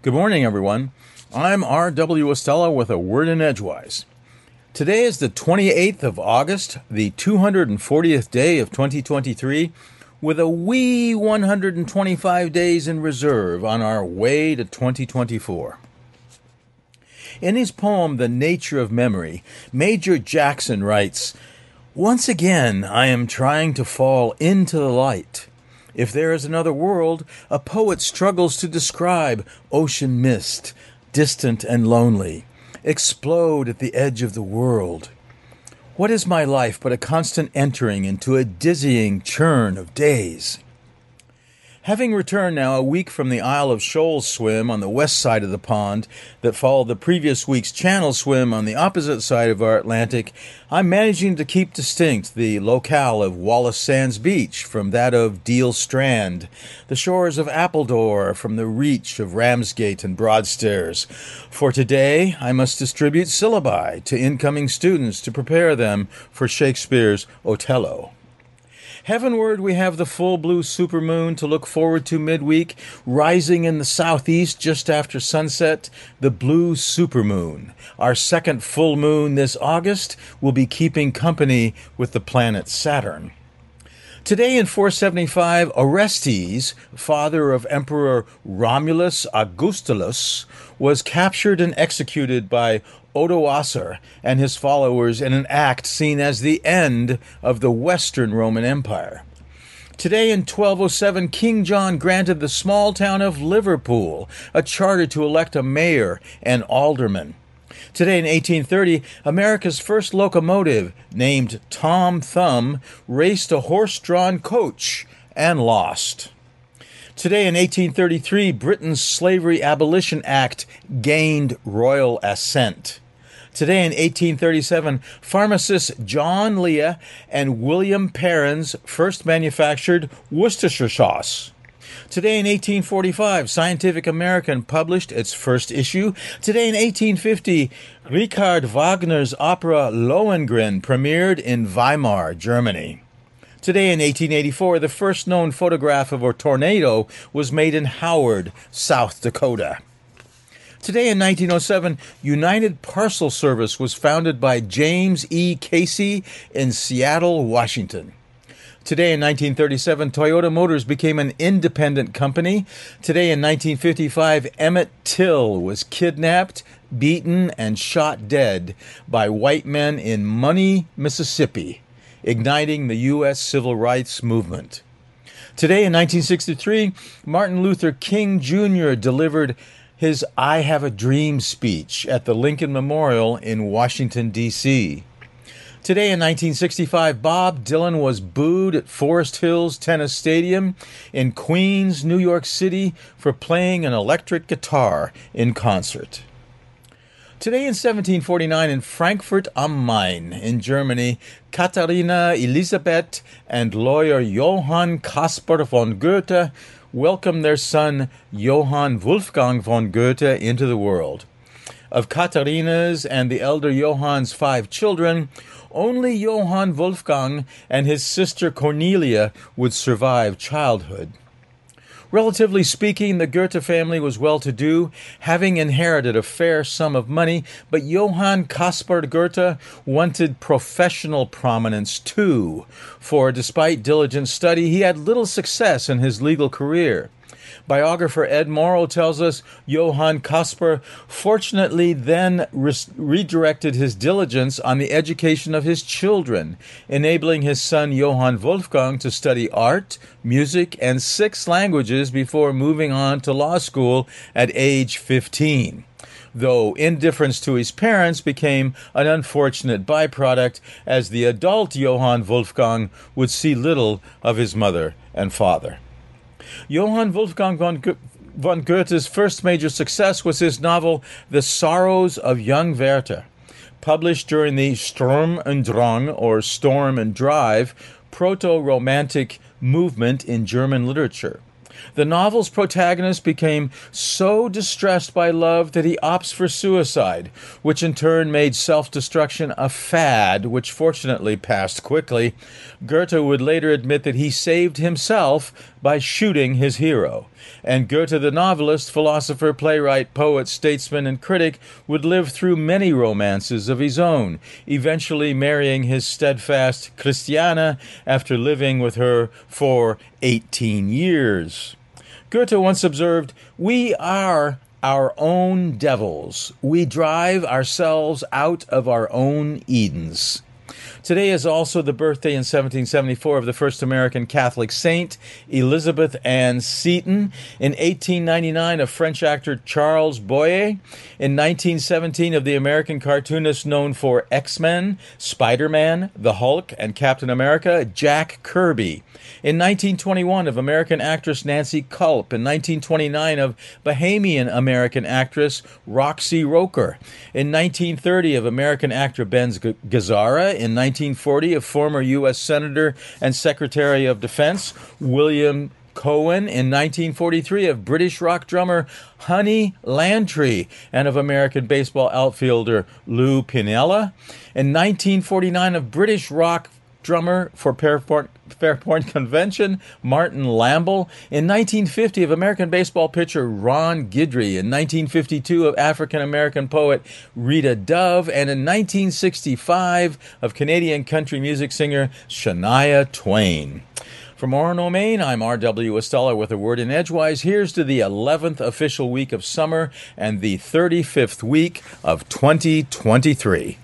Good morning, everyone. I'm R.W. Estela with a word in Edgewise. Today is the 28th of August, the 240th day of 2023, with a wee 125 days in reserve on our way to 2024. In his poem, The Nature of Memory, Major Jackson writes, Once again, I am trying to fall into the light. If there is another world, a poet struggles to describe ocean mist, distant and lonely, explode at the edge of the world. What is my life but a constant entering into a dizzying churn of days? Having returned now a week from the Isle of Shoals swim on the west side of the pond that followed the previous week's channel swim on the opposite side of our Atlantic, I'm managing to keep distinct the locale of Wallace Sands Beach from that of Deal Strand, the shores of Appledore from the reach of Ramsgate and Broadstairs. For today, I must distribute syllabi to incoming students to prepare them for Shakespeare's Othello. Heavenward, we have the full blue supermoon to look forward to midweek, rising in the southeast just after sunset. The blue supermoon, our second full moon this August, will be keeping company with the planet Saturn. Today in 475, Orestes, father of Emperor Romulus Augustulus, was captured and executed by Odoacer and his followers in an act seen as the end of the Western Roman Empire. Today in 1207, King John granted the small town of Liverpool a charter to elect a mayor and aldermen. Today in 1830, America's first locomotive, named Tom Thumb, raced a horse drawn coach and lost. Today in 1833, Britain's Slavery Abolition Act gained royal assent. Today in 1837, pharmacists John Lea and William Perrins first manufactured Worcestershire sauce. Today in 1845, Scientific American published its first issue. Today in 1850, Richard Wagner's opera Lohengrin premiered in Weimar, Germany. Today in 1884, the first known photograph of a tornado was made in Howard, South Dakota. Today in 1907, United Parcel Service was founded by James E. Casey in Seattle, Washington. Today in 1937, Toyota Motors became an independent company. Today in 1955, Emmett Till was kidnapped, beaten, and shot dead by white men in Money, Mississippi igniting the U.S. civil rights movement. Today in 1963, Martin Luther King Jr. delivered his I Have a Dream speech at the Lincoln Memorial in Washington, D.C. Today in 1965, Bob Dylan was booed at Forest Hills Tennis Stadium in Queens, New York City for playing an electric guitar in concert. Today in 1749 in Frankfurt am Main in Germany, Katharina Elisabeth and lawyer Johann Caspar von Goethe welcomed their son Johann Wolfgang von Goethe into the world. Of Katharina's and the elder Johann's five children, only Johann Wolfgang and his sister Cornelia would survive childhood. Relatively speaking, the Goethe family was well to do, having inherited a fair sum of money, but Johann Caspar Goethe wanted professional prominence too, for despite diligent study, he had little success in his legal career. Biographer Ed Morrow tells us Johann Caspar fortunately then re- redirected his diligence on the education of his children, enabling his son Johann Wolfgang to study art, music, and six languages before moving on to law school at age 15 though indifference to his parents became an unfortunate byproduct as the adult Johann Wolfgang would see little of his mother and father. Johann Wolfgang von, Go- von Goethe's first major success was his novel The Sorrows of Young Werther, published during the Sturm und Drang, or Storm and Drive, proto romantic movement in German literature. The novel's protagonist became so distressed by love that he opts for suicide, which in turn made self destruction a fad, which fortunately passed quickly. Goethe would later admit that he saved himself by shooting his hero. And Goethe, the novelist, philosopher, playwright, poet, statesman, and critic, would live through many romances of his own, eventually marrying his steadfast Christiana after living with her for 18 years. Goethe once observed, We are our own devils. We drive ourselves out of our own Edens. Today is also the birthday in 1774 of the first American Catholic saint, Elizabeth Ann Seton. In 1899, of French actor Charles Boyer. In 1917, of the American cartoonist known for X Men, Spider Man, the Hulk, and Captain America, Jack Kirby. In 1921, of American actress Nancy Kulp. In 1929, of Bahamian American actress Roxy Roker. In 1930, of American actor Ben Gazzara. In 1940, of former U.S. Senator and Secretary of Defense William Cohen in 1943 of British rock drummer Honey Lantree and of American baseball outfielder Lou Piniella. In 1949 of British rock drummer for Fairport, Fairport Convention, Martin Lamble. In 1950, of American baseball pitcher Ron Guidry. In 1952, of African American poet Rita Dove. And in 1965, of Canadian country music singer Shania Twain. From Orono, Maine, I'm R.W. Estela with a word in Edgewise. Here's to the 11th official week of summer and the 35th week of 2023.